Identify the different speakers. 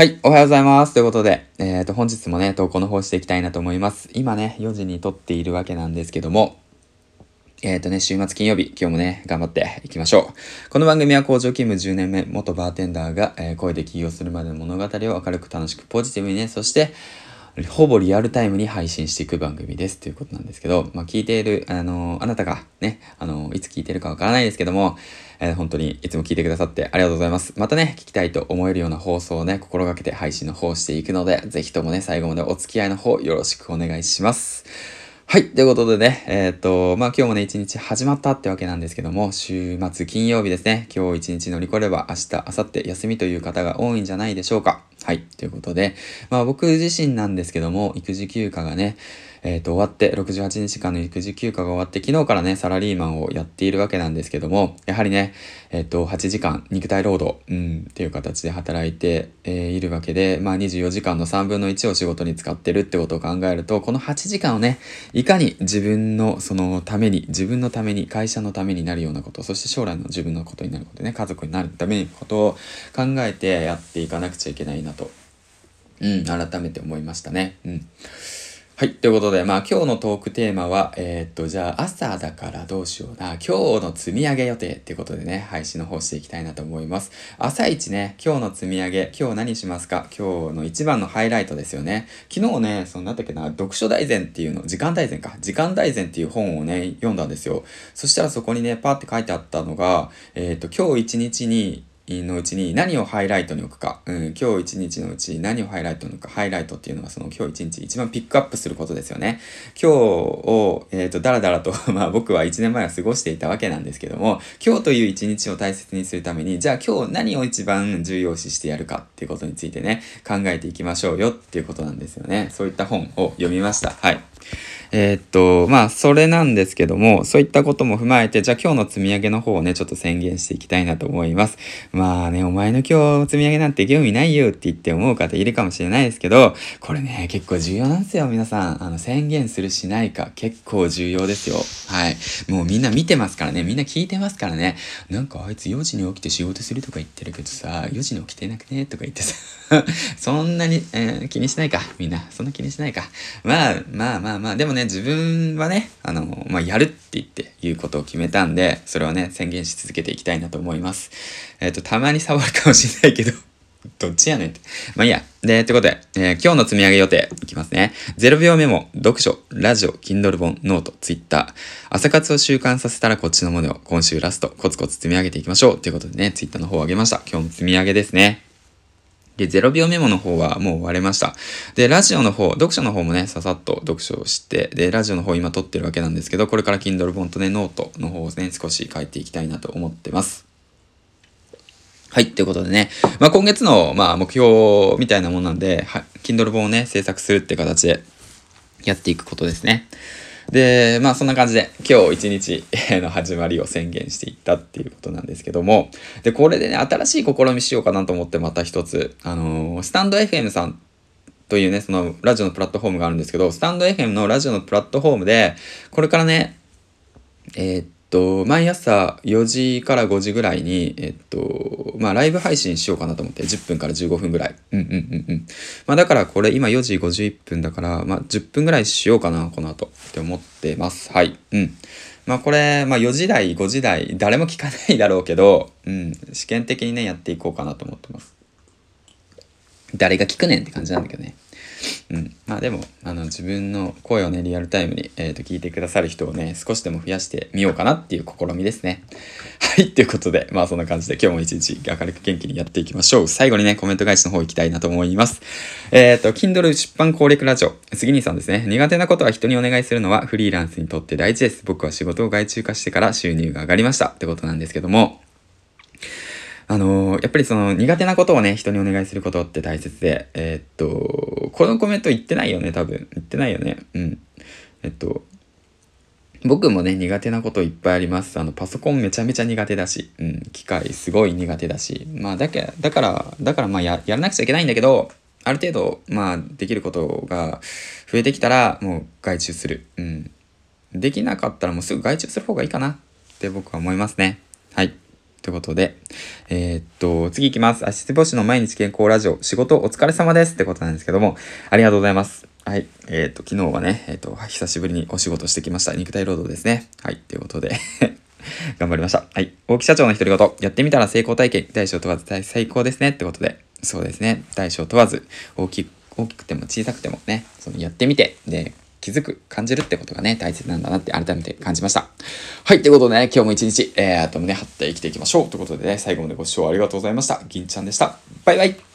Speaker 1: はい、おはようございます。ということで、えっ、ー、と、本日もね、投稿の方していきたいなと思います。今ね、4時に撮っているわけなんですけども、えっ、ー、とね、週末金曜日、今日もね、頑張っていきましょう。この番組は工場勤務10年目、元バーテンダーが、えー、声で起業するまでの物語を明るく楽しくポジティブにね、そして、ほぼリアルタイムに配信していく番組ですということなんですけど、まあ、聞いている、あのあなたがね、あのいつ聞いてるかわからないですけども、えー、本当にいつも聞いてくださってありがとうございます。またね、聞きたいと思えるような放送をね、心がけて配信の方していくので、ぜひともね、最後までお付き合いの方よろしくお願いします。はい。ということでね、えー、っと、まあ今日もね、一日始まったってわけなんですけども、週末金曜日ですね、今日一日乗り越えれば明日、明後日休みという方が多いんじゃないでしょうか。はい。ということで、まあ僕自身なんですけども、育児休暇がね、えっ、ー、と、終わって、68日間の育児休暇が終わって、昨日からね、サラリーマンをやっているわけなんですけども、やはりね、えっ、ー、と、8時間、肉体労働、うん、っていう形で働いて、えー、いるわけで、まあ24時間の3分の1を仕事に使ってるってことを考えると、この8時間をね、いかに自分のそのために、自分のために、会社のためになるようなこと、そして将来の自分のことになることね、家族になるためにことを考えてやっていかなくちゃいけないなと、うん、改めて思いましたね。うん。はい。ということで、まあ今日のトークテーマは、えー、っと、じゃあ朝だからどうしような。今日の積み上げ予定ってことでね、配信の方していきたいなと思います。朝一ね、今日の積み上げ、今日何しますか今日の一番のハイライトですよね。昨日ね、そのなんだっけな、読書大全っていうの、時間大全か。時間大全っていう本をね、読んだんですよ。そしたらそこにね、パーって書いてあったのが、えー、っと、今日一日にのうちに何をハイライトに置くか、うん、今日一日のうち何をハイライトに置くか、ハイライトっていうのはその今日一日一番ピックアップすることですよね。今日を、えっ、ー、と、だらだらと まあ僕は1年前は過ごしていたわけなんですけども、今日という一日を大切にするために、じゃあ今日何を一番重要視してやるかっていうことについてね、考えていきましょうよっていうことなんですよね。そういった本を読みました。はい。えー、っと、まあ、それなんですけども、そういったことも踏まえて、じゃあ今日の積み上げの方をね、ちょっと宣言していきたいなと思います。まあね、お前の今日積み上げなんて興味ないよって言って思う方いるかもしれないですけど、これね、結構重要なんですよ、皆さん。あの、宣言するしないか、結構重要ですよ。はい。もうみんな見てますからね、みんな聞いてますからね。なんかあいつ4時に起きて仕事するとか言ってるけどさ、4時に起きてなくねとか言ってさ、そんなに、えー、気にしないか、みんな。そんな気にしないか。まあ、まあまあまあ、でもね、ね、自分はね、あの、まあ、やるって言っていうことを決めたんで、それはね、宣言し続けていきたいなと思います。えっ、ー、と、たまに触るかもしれないけど どっちやねんって。まあいいや。で、ってことで、えー、今日の積み上げ予定いきますね。0秒メモ、読書、ラジオ、Kindle 本、ノート、Twitter。朝活を習慣させたらこっちのものを今週ラストコツコツ積み上げていきましょう。ということでね、Twitter の方を上げました。今日も積み上げですね。で、0秒メモの方はもう終われました。で、ラジオの方、読書の方もね、ささっと読書をして、で、ラジオの方今撮ってるわけなんですけど、これから Kindle 本とね、ノートの方をね、少し書いていきたいなと思ってます。はい、ということでね、まあ、今月の、まあ、目標みたいなもんなんで、は Kindle 本をね、制作するって形でやっていくことですね。で、まあそんな感じで今日一日の始まりを宣言していったっていうことなんですけども、で、これでね、新しい試みしようかなと思ってまた一つ、あのー、スタンド FM さんというね、そのラジオのプラットフォームがあるんですけど、スタンド FM のラジオのプラットフォームで、これからね、えー、っと、毎朝4時から5時ぐらいに、えっと、まあ、ライブ配信しようかなと思って、10分から15分ぐらい。うんうんうんうん。まあ、だからこれ今4時51分だから、まあ、10分ぐらいしようかな、この後って思ってます。はい。うん。まあ、これ、まあ、4時台、5時台、誰も聞かないだろうけど、うん、試験的にね、やっていこうかなと思ってます。誰が聞くねんって感じなんだけどね。うん。まあでも、あの、自分の声をね、リアルタイムに、えっ、ー、と、聞いてくださる人をね、少しでも増やしてみようかなっていう試みですね。はい、ということで、まあそんな感じで今日も一日明るく元気にやっていきましょう。最後にね、コメント返しの方行きたいなと思います。えっ、ー、と、Kindle 出版攻略ラジオ、杉兄さんですね。苦手なことは人にお願いするのはフリーランスにとって大事です。僕は仕事を外注化してから収入が上がりました。ってことなんですけども、あのー、やっぱりその苦手なことをね、人にお願いすることって大切で、えー、っと、このコメント言ってないよね、多分。言ってないよね。うん。えっと、僕もね、苦手なこといっぱいあります。あの、パソコンめちゃめちゃ苦手だし、うん、機械すごい苦手だし、まあ、だけ、だから、だからまあや、やらなくちゃいけないんだけど、ある程度、まあ、できることが増えてきたら、もう外注する。うん。できなかったらもうすぐ外注する方がいいかなって僕は思いますね。はい。ということで、えー、っと、次行きます。足つぼしの毎日健康ラジオ、仕事お疲れ様ですってことなんですけども、ありがとうございます。はい。えー、っと、昨日はね、えー、っと、久しぶりにお仕事してきました。肉体労働ですね。はい。ということで 頑張りました。はい。大木社長の独り言。やってみたら成功体験。大小問わず最高ですね。ってことで。そうですね。大小問わず、大きく、大きくても小さくてもね、そのやってみて、で、気づく、感じるってことがね、大切なんだなって改めて感じました。はい。ということでね、今日も一日、えー、と胸張って生きていきましょう。ということでね、最後までご視聴ありがとうございました。銀ちゃんでした。バイバイ